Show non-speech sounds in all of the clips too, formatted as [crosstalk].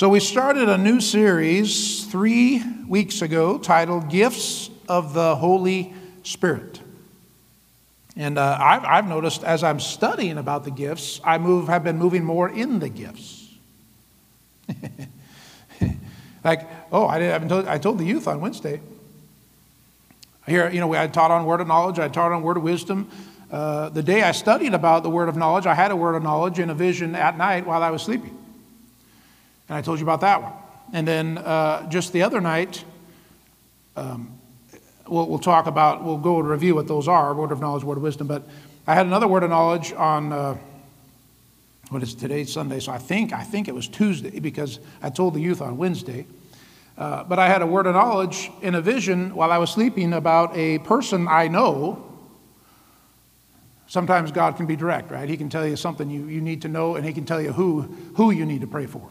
So, we started a new series three weeks ago titled Gifts of the Holy Spirit. And uh, I've, I've noticed as I'm studying about the gifts, I move, have been moving more in the gifts. [laughs] like, oh, I, didn't, told, I told the youth on Wednesday. Here, you know, I taught on word of knowledge, I taught on word of wisdom. Uh, the day I studied about the word of knowledge, I had a word of knowledge in a vision at night while I was sleeping. And I told you about that one. And then uh, just the other night, um, we'll, we'll, talk about, we'll go and review what those are word of knowledge, word of wisdom. But I had another word of knowledge on, uh, what is today, Sunday, so I think, I think it was Tuesday because I told the youth on Wednesday. Uh, but I had a word of knowledge in a vision while I was sleeping about a person I know. Sometimes God can be direct, right? He can tell you something you, you need to know, and He can tell you who, who you need to pray for.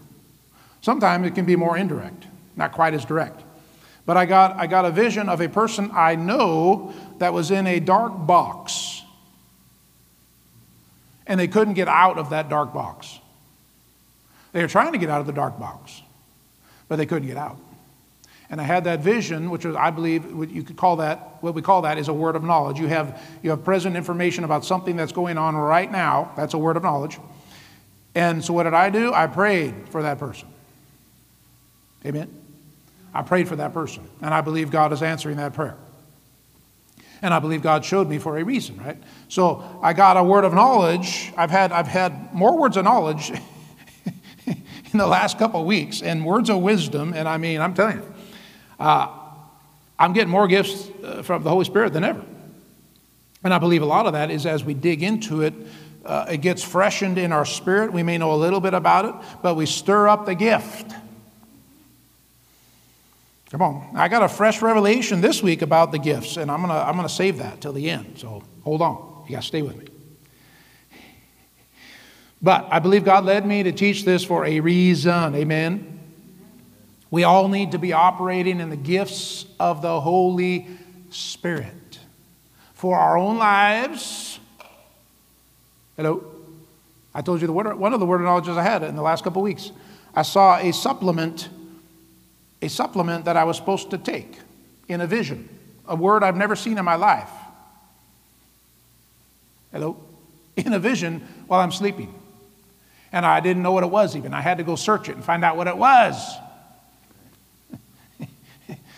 Sometimes it can be more indirect, not quite as direct. But I got, I got a vision of a person I know that was in a dark box. And they couldn't get out of that dark box. They were trying to get out of the dark box, but they couldn't get out. And I had that vision, which was, I believe, you could call that, what we call that is a word of knowledge. You have, you have present information about something that's going on right now. That's a word of knowledge. And so what did I do? I prayed for that person. Amen? I prayed for that person. And I believe God is answering that prayer. And I believe God showed me for a reason, right? So I got a word of knowledge. I've had, I've had more words of knowledge [laughs] in the last couple of weeks and words of wisdom. And I mean, I'm telling you, uh, I'm getting more gifts uh, from the Holy Spirit than ever. And I believe a lot of that is as we dig into it, uh, it gets freshened in our spirit. We may know a little bit about it, but we stir up the gift. Come on. I got a fresh revelation this week about the gifts, and I'm going to I'm going to save that till the end. So hold on. You got to stay with me. But I believe God led me to teach this for a reason. Amen. We all need to be operating in the gifts of the Holy Spirit for our own lives. Hello? I told you the word, one of the word of knowledges I had in the last couple of weeks. I saw a supplement, a supplement that I was supposed to take in a vision, a word I've never seen in my life. Hello? [laughs] In a vision while I'm sleeping. And I didn't know what it was even. I had to go search it and find out what it was. [laughs]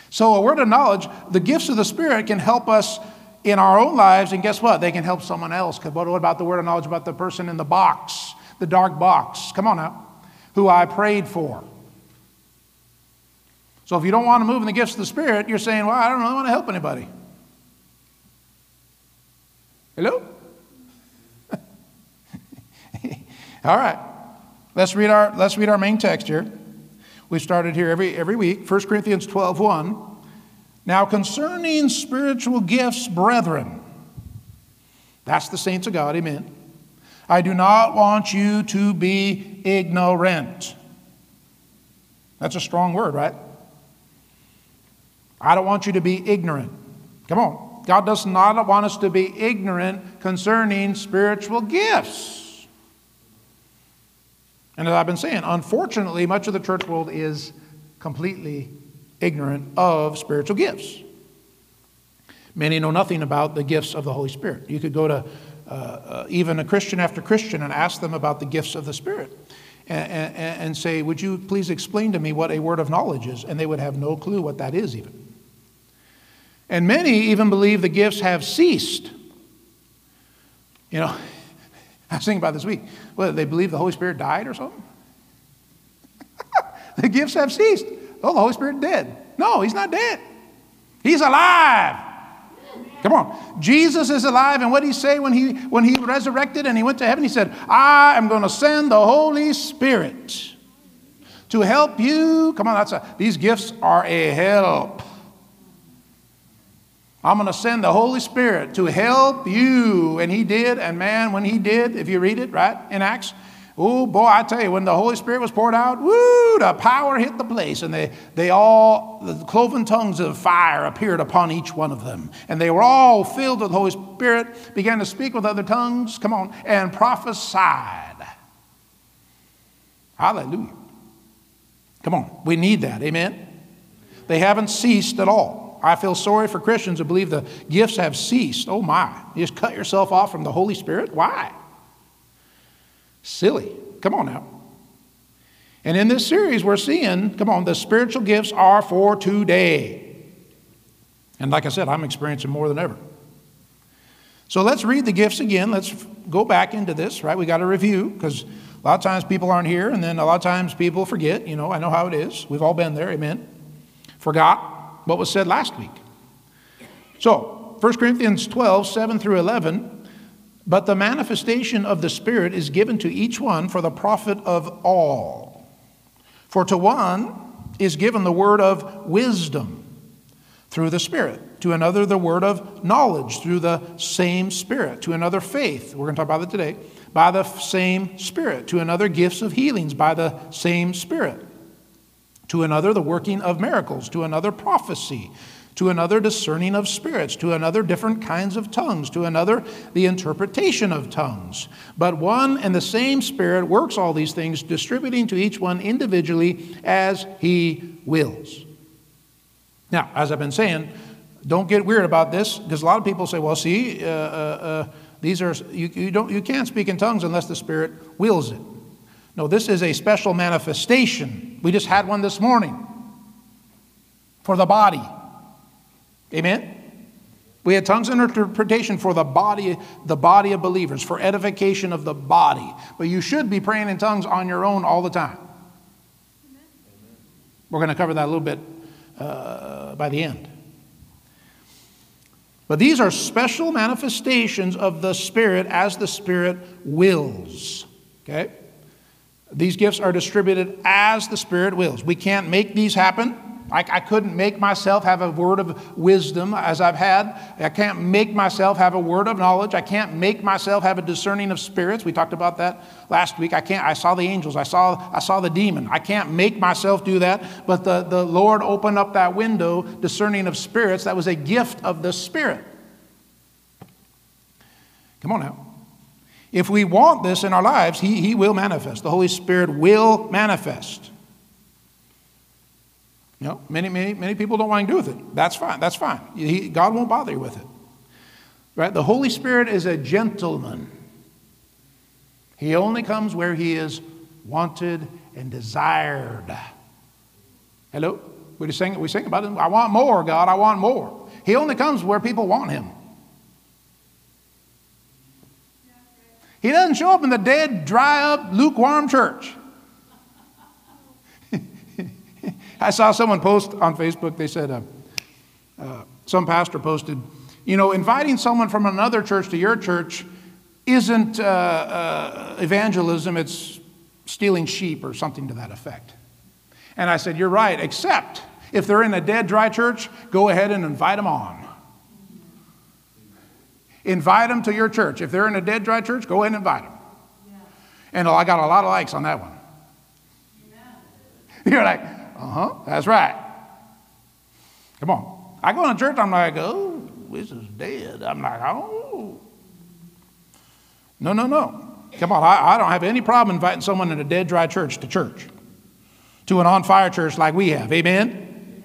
So, a word of knowledge, the gifts of the Spirit can help us in our own lives, and guess what? They can help someone else. But what about the word of knowledge about the person in the box, the dark box? Come on now. Who I prayed for. So, if you don't want to move in the gifts of the Spirit, you're saying, Well, I don't really want to help anybody. Hello? [laughs] All right. Let's read our, let's read our main text here. We started here every, every week, 1 Corinthians 12 1. Now, concerning spiritual gifts, brethren, that's the saints of God, amen. I do not want you to be ignorant. That's a strong word, right? I don't want you to be ignorant. Come on. God does not want us to be ignorant concerning spiritual gifts. And as I've been saying, unfortunately, much of the church world is completely ignorant of spiritual gifts. Many know nothing about the gifts of the Holy Spirit. You could go to uh, uh, even a Christian after Christian and ask them about the gifts of the Spirit and, and, and say, Would you please explain to me what a word of knowledge is? And they would have no clue what that is, even. And many even believe the gifts have ceased. You know, [laughs] I was thinking about this week. Well, they believe the Holy Spirit died or something? [laughs] the gifts have ceased. Oh, the Holy Spirit dead. No, he's not dead. He's alive. Come on. Jesus is alive. And what did he say when he, when he resurrected and he went to heaven? He said, I am going to send the Holy Spirit to help you. Come on, that's a, these gifts are a help. I'm going to send the Holy Spirit to help you. And he did. And man, when he did, if you read it, right, in Acts, oh boy, I tell you, when the Holy Spirit was poured out, woo, the power hit the place. And they, they all, the cloven tongues of fire appeared upon each one of them. And they were all filled with the Holy Spirit, began to speak with other tongues, come on, and prophesied. Hallelujah. Come on, we need that. Amen? They haven't ceased at all. I feel sorry for Christians who believe the gifts have ceased. Oh my. You just cut yourself off from the Holy Spirit? Why? Silly. Come on now. And in this series, we're seeing, come on, the spiritual gifts are for today. And like I said, I'm experiencing more than ever. So let's read the gifts again. Let's go back into this, right? We got to review because a lot of times people aren't here, and then a lot of times people forget. You know, I know how it is. We've all been there, amen. Forgot what was said last week. So, 1 Corinthians 12, 7 through 11. But the manifestation of the Spirit is given to each one for the profit of all. For to one is given the word of wisdom through the Spirit to another the word of knowledge through the same Spirit, to another faith, we're going to talk about that today, by the same Spirit, to another gifts of healings by the same Spirit, to another the working of miracles, to another prophecy, to another discerning of spirits, to another different kinds of tongues, to another the interpretation of tongues. But one and the same Spirit works all these things, distributing to each one individually as he wills. Now, as I've been saying, don't get weird about this because a lot of people say, well, see, uh, uh, uh, these are, you, you, don't, you can't speak in tongues unless the Spirit wills it. No, this is a special manifestation. We just had one this morning for the body. Amen? We had tongues interpretation for the body, the body of believers, for edification of the body. But you should be praying in tongues on your own all the time. We're going to cover that a little bit uh, by the end. But these are special manifestations of the Spirit as the Spirit wills. Okay? These gifts are distributed as the Spirit wills. We can't make these happen. I, I, couldn't make myself have a word of wisdom as I've had. I can't make myself have a word of knowledge. I can't make myself have a discerning of spirits. We talked about that last week. I can't. I saw the angels. I saw, I saw the demon. I can't make myself do that. But the, the Lord opened up that window, discerning of spirits. That was a gift of the Spirit. Come on now. If we want this in our lives, He, he will manifest. The Holy Spirit will manifest. You know, many, many, many people don't want to do with it. That's fine. That's fine. He, God won't bother you with it. Right? The Holy Spirit is a gentleman. He only comes where he is wanted and desired. Hello? We sing, we sing about it. I want more, God. I want more. He only comes where people want him. He doesn't show up in the dead, dry up, lukewarm church. [laughs] I saw someone post on Facebook, they said, uh, uh, some pastor posted, you know, inviting someone from another church to your church isn't uh, uh evangelism, it's stealing sheep or something to that effect. And I said, You're right, except if they're in a dead, dry church, go ahead and invite them on. Invite them to your church. If they're in a dead, dry church, go ahead and invite them. Yeah. And I got a lot of likes on that one. Yeah. You're like, uh huh, that's right. Come on. I go to church, I'm like, oh, this is dead. I'm like, oh. No, no, no. Come on, I, I don't have any problem inviting someone in a dead, dry church to church, to an on fire church like we have. Amen?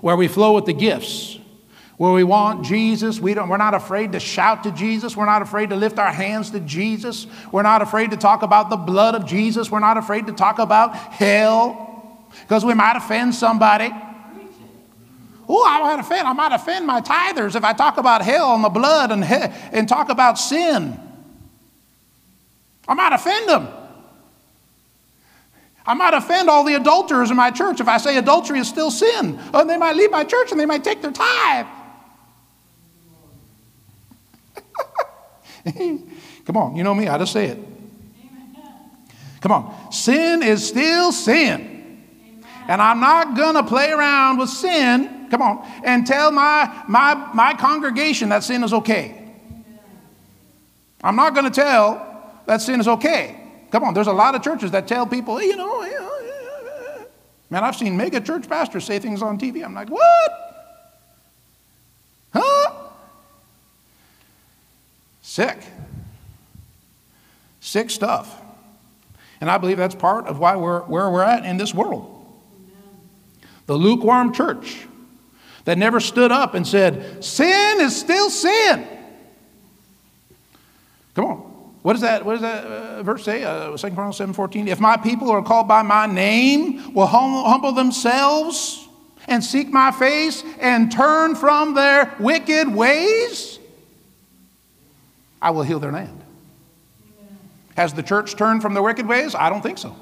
Where we flow with the gifts where we want Jesus. We don't, we're not afraid to shout to Jesus. We're not afraid to lift our hands to Jesus. We're not afraid to talk about the blood of Jesus. We're not afraid to talk about hell because we might offend somebody. Oh, I might offend. I might offend my tithers if I talk about hell and the blood and, and talk about sin. I might offend them. I might offend all the adulterers in my church if I say adultery is still sin. And they might leave my church and they might take their tithe. Come on, you know me, I just say it. Come on. Sin is still sin. And I'm not to play around with sin, come on, and tell my, my, my congregation that sin is okay. I'm not to tell that sin is okay. Come on, there's a lot of churches that tell people, you know, man, I've seen mega church pastors say things on TV. I'm like, what? Huh? Sick. Sick stuff. And I believe that's part of why we're where we're at in this world. The lukewarm church that never stood up and said, Sin is still sin. Come on. What does that, what does that uh, verse say? Uh, 2 Chronicles 7 14. If my people who are called by my name will hum- humble themselves and seek my face and turn from their wicked ways, I will heal their land. Has the church turned from their wicked ways? I don't think so.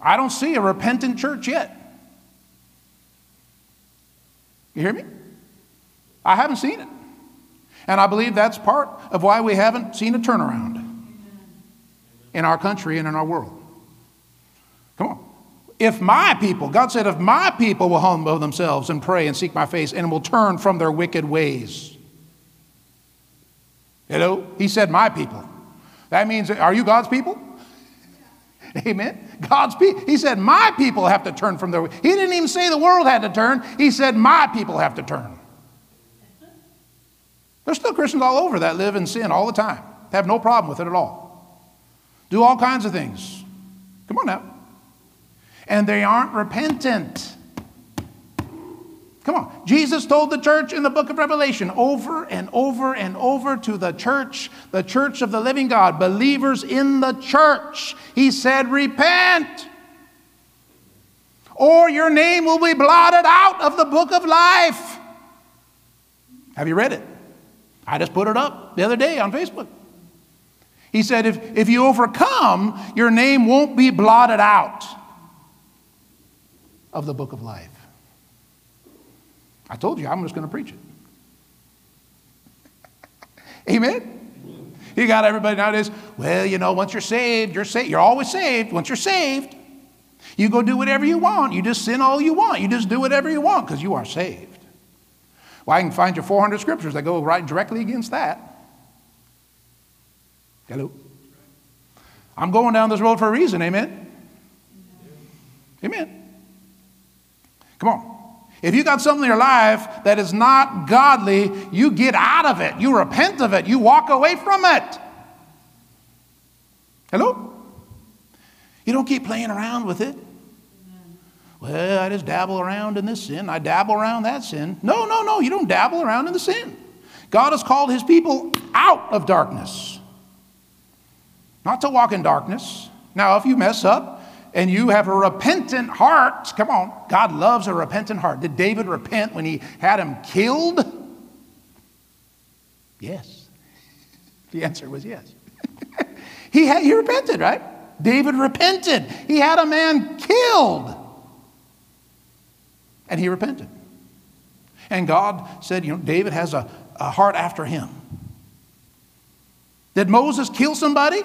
I don't see a repentant church yet. You hear me? I haven't seen it. And I believe that's part of why we haven't seen a turnaround in our country and in our world. Come on. If my people, God said, if my people will humble themselves and pray and seek my face and will turn from their wicked ways. Know, He said, my people. That means, are you God's people? [laughs] Amen. God's people. He said, My people have to turn from their. He didn't even say the world had to turn. He said, My people have to turn. There's still Christians all over that live in sin all the time, have no problem with it at all, do all kinds of things. Come on now. And they aren't repentant. Come on. Jesus told the church in the book of Revelation over and over and over to the church, the church of the living God, believers in the church. He said, Repent, or your name will be blotted out of the book of life. Have you read it? I just put it up the other day on Facebook. He said, if, if you overcome, your name won't be blotted out of the book of life. I told you I'm just going to preach it. Amen? You got everybody nowadays, well, you know, once you're saved, you're saved. You're always saved. Once you're saved, you go do whatever you want. You just sin all you want. You just do whatever you want because you are saved. Well, I can find you 400 scriptures that go right directly against that. Hello? I'm going down this road for a reason, amen? Amen. Come on. If you got something in your life that is not godly, you get out of it. You repent of it. You walk away from it. Hello? You don't keep playing around with it. Well, I just dabble around in this sin. I dabble around that sin. No, no, no. You don't dabble around in the sin. God has called his people out of darkness, not to walk in darkness. Now, if you mess up, and you have a repentant heart, come on, God loves a repentant heart. Did David repent when he had him killed? Yes. The answer was yes. [laughs] he, had, he repented, right? David repented. He had a man killed. And he repented. And God said, you know, David has a, a heart after him. Did Moses kill somebody?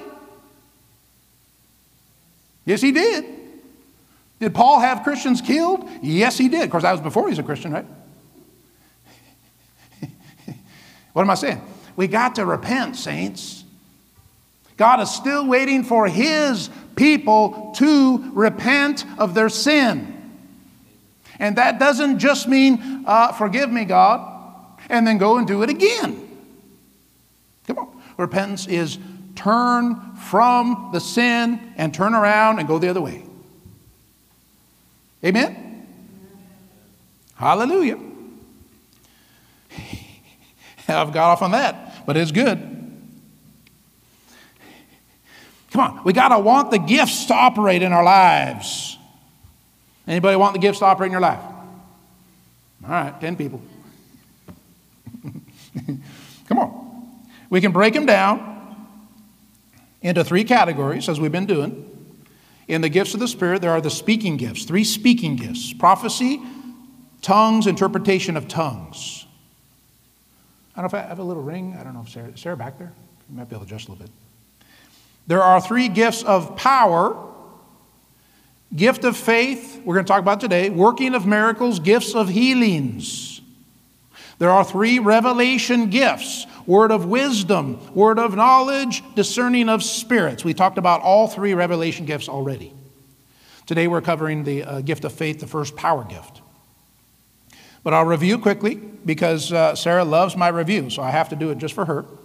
Yes, he did. Did Paul have Christians killed? Yes, he did. Of course, that was before he was a Christian, right? [laughs] what am I saying? We got to repent, saints. God is still waiting for his people to repent of their sin. And that doesn't just mean, uh, forgive me, God, and then go and do it again. Come on. Repentance is turn from the sin and turn around and go the other way. Amen? Hallelujah. [laughs] I've got off on that, but it's good. Come on, we got to want the gifts to operate in our lives. Anybody want the gifts to operate in your life? All right, 10 people. [laughs] Come on. We can break them down into three categories, as we've been doing. In the gifts of the Spirit, there are the speaking gifts, three speaking gifts prophecy, tongues, interpretation of tongues. I don't know if I have a little ring. I don't know if Sarah, Sarah back there? You might be able to adjust a little bit. There are three gifts of power gift of faith, we're going to talk about today, working of miracles, gifts of healings. There are three revelation gifts word of wisdom, word of knowledge, discerning of spirits. We talked about all three revelation gifts already. Today we're covering the uh, gift of faith, the first power gift. But I'll review quickly because uh, Sarah loves my review, so I have to do it just for her. [laughs]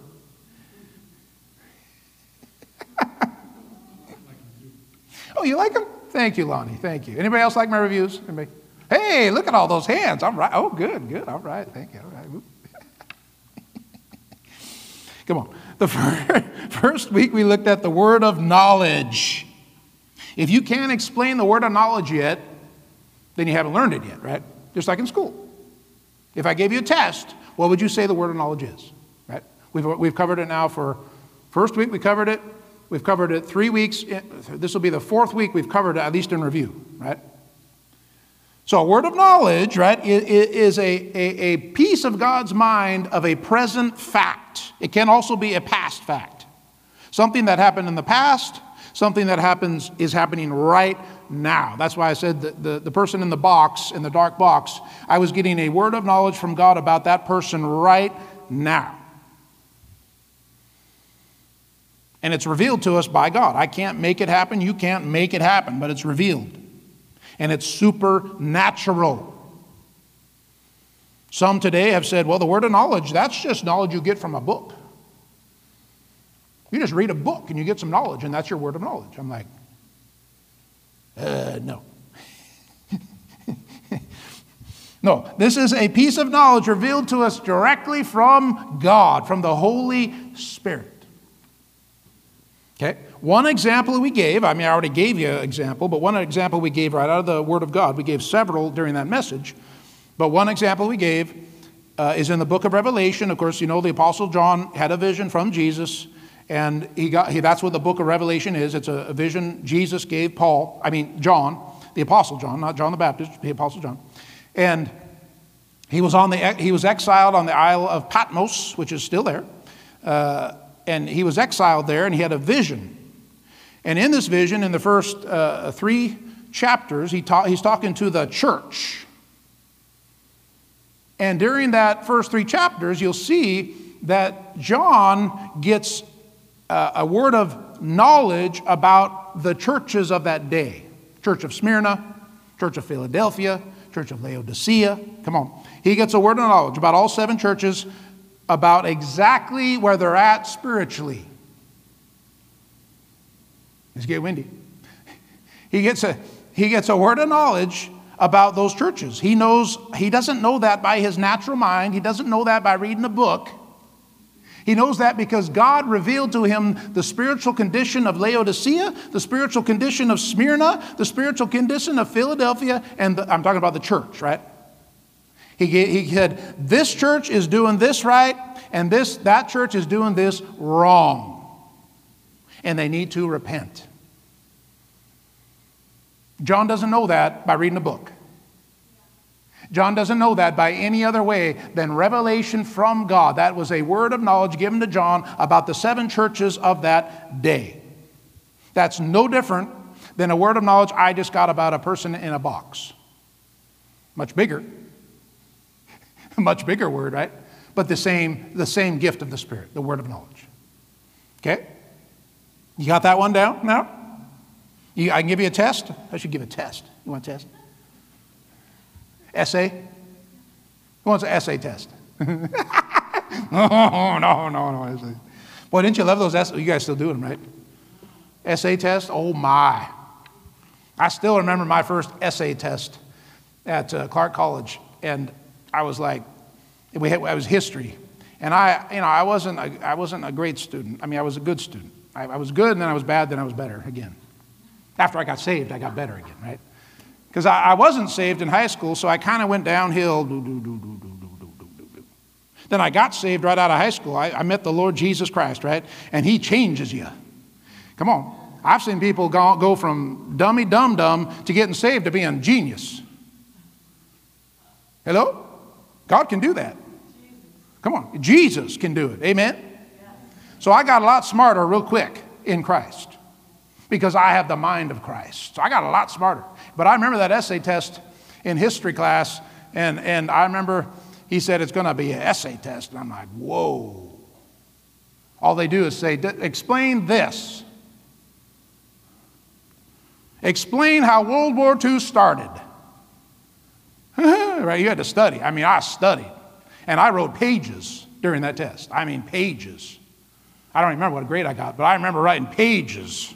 Oh, you like them? Thank you, Lonnie. Thank you. Anybody else like my reviews? Anybody? Hey, look at all those hands. All right. Oh, good, good. All right. Thank you. All right. Come on. The [laughs] first week we looked at the word of knowledge. If you can't explain the word of knowledge yet, then you haven't learned it yet, right? Just like in school. If I gave you a test, what would you say the word of knowledge is? Right? We've, we've covered it now for first week we covered it. We've covered it three weeks. Eh, this will be the fourth week we've covered it, at least in review, right? So, a word of knowledge, right, is a, a, a piece of God's mind of a present fact. It can also be a past fact. Something that happened in the past, something that happens is happening right now. That's why I said that the, the person in the box, in the dark box, I was getting a word of knowledge from God about that person right now. And it's revealed to us by God. I can't make it happen, you can't make it happen, but it's revealed and it's supernatural. Some today have said, well, the word of knowledge, that's just knowledge you get from a book. You just read a book and you get some knowledge, and that's your word of knowledge. I'm like, uh, no. [laughs] no, this is a piece of knowledge revealed to us directly from God, from the Holy Spirit. Okay? One example we gave, I mean, I already gave you an example, but one example we gave right out of the Word of God, we gave several during that message, but one example we gave uh, is in the book of Revelation. Of course, you know, the Apostle John had a vision from Jesus, and he got, he, that's what the book of Revelation is. It's a, a vision Jesus gave Paul, I mean, John, the Apostle John, not John the Baptist, the Apostle John. And he was, on the, he was exiled on the Isle of Patmos, which is still there. Uh, and he was exiled there, and he had a vision and in this vision, in the first uh, three chapters, he ta- he's talking to the church. And during that first three chapters, you'll see that John gets uh, a word of knowledge about the churches of that day Church of Smyrna, Church of Philadelphia, Church of Laodicea. Come on. He gets a word of knowledge about all seven churches, about exactly where they're at spiritually. It's get windy. [laughs] He gets a he gets a word of knowledge about those churches. He knows he doesn't know that by his natural mind. He doesn't know that by reading a book. He knows that because God revealed to him the spiritual condition of Laodicea, the spiritual condition of Smyrna, the spiritual condition of Philadelphia, and the, I'm talking about the church, right? He, he said, This church is doing this right, and this, that church is doing this wrong and they need to repent. John doesn't know that by reading a book. John doesn't know that by any other way than revelation from God. That was a word of knowledge given to John about the seven churches of that day. That's no different than a word of knowledge I just got about a person in a box. Much bigger. [laughs] Much bigger word, right? But the same, the same gift of the Spirit, the word of knowledge. Okay? You got that one down now? You, I can give you a test. I should give a test. You want a test? Essay? Who wants an essay test? [laughs] no, no, no, no. Boy, didn't you love those essays? You guys still do them, right? Essay test? Oh, my. I still remember my first essay test at uh, Clark College. And I was like, we had, I was history. And I, you know, I wasn't, a, I wasn't a great student. I mean, I was a good student. I, I was good and then I was bad, then I was better again. After I got saved, I got better again, right? Because I, I, wasn't saved in high school, so I kind of went downhill. Then I got saved right out of high school. I, I met the Lord Jesus Christ, right? And He changes you. Come on. I've seen people go, go from dummy dum dum to getting saved to being genius. Hello? God can do that. Come on. Jesus can do it. Amen? So I got a lot smarter real quick in Christ because I have the mind of Christ. So I got a lot smarter. But I remember that essay test in history class, and, and I remember he said it's going to be an essay test. And I'm like, whoa. All they do is say, explain this. Explain how World War II started. [laughs] right? You had to study. I mean, I studied. And I wrote pages during that test. I mean, pages. I don't remember what grade I got, but I remember writing pages.